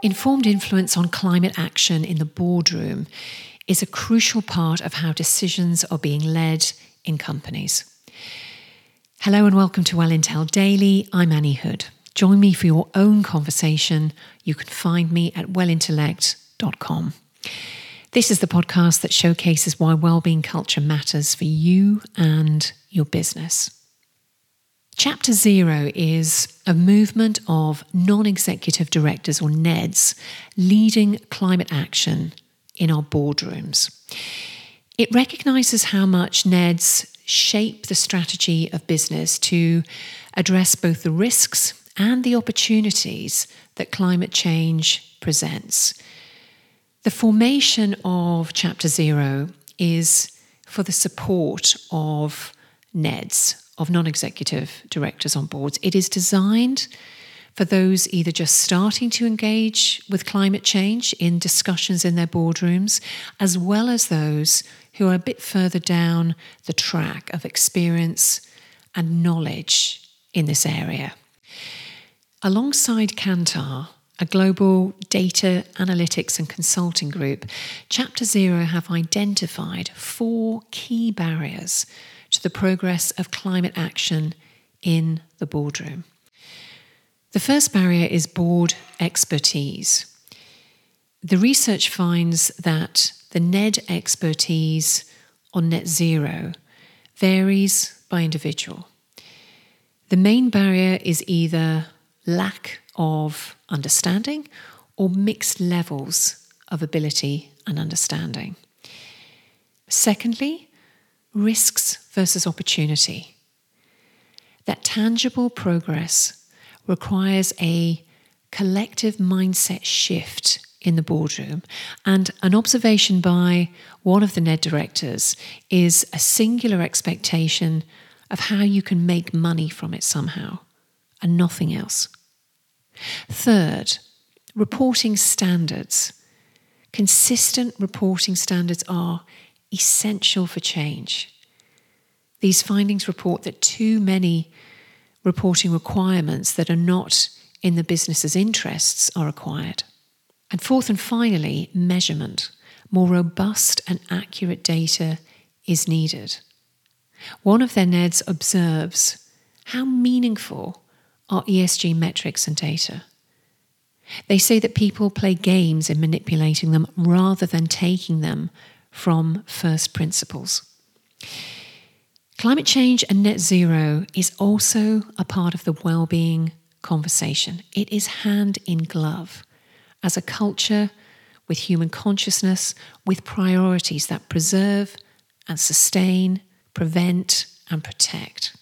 Informed influence on climate action in the boardroom is a crucial part of how decisions are being led in companies. Hello and welcome to Well Intel Daily. I'm Anni Hood. Join me for your own conversation. You can find me at wellintellect.com. This is the podcast that showcases why well-being culture matters for you and your business. Chapter Zero is a movement of non executive directors, or NEDs, leading climate action in our boardrooms. It recognises how much NEDs shape the strategy of business to address both the risks and the opportunities that climate change presents. The formation of Chapter Zero is for the support of NEDs, of non executive directors on boards. It is designed for those either just starting to engage with climate change in discussions in their boardrooms, as well as those who are a bit further down the track of experience and knowledge in this area. Alongside Kantar, a global data analytics and consulting group, Chapter Zero have identified four key barriers to the progress of climate action in the boardroom. The first barrier is board expertise. The research finds that the NED expertise on net zero varies by individual. The main barrier is either lack of understanding or mixed levels of ability and understanding. Secondly, risks versus opportunity. That tangible progress requires a collective mindset shift in the boardroom. And an observation by one of the NED directors is a singular expectation of how you can make money from it somehow and nothing else. Third, reporting standards. Consistent reporting standards are essential for change. These findings report that too many reporting requirements that are not in the business's interests are required. And fourth and finally, measurement. More robust and accurate data is needed. One of their NEDs observes how meaningful are ESG metrics and data. They say that people play games in manipulating them rather than taking them from first principles. Climate change and net zero is also a part of the well-being conversation. It is hand in glove as a culture with human consciousness, with priorities that preserve and sustain, prevent and protect.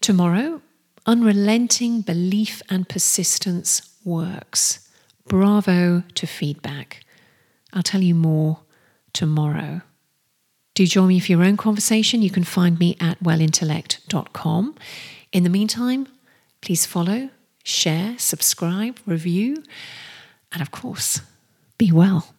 Tomorrow, unrelenting belief and persistence works. Bravo to feedback. I'll tell you more tomorrow. Do join me for your own conversation. You can find me at wellintellect.com. In the meantime, please follow, share, subscribe, review, and of course, be well.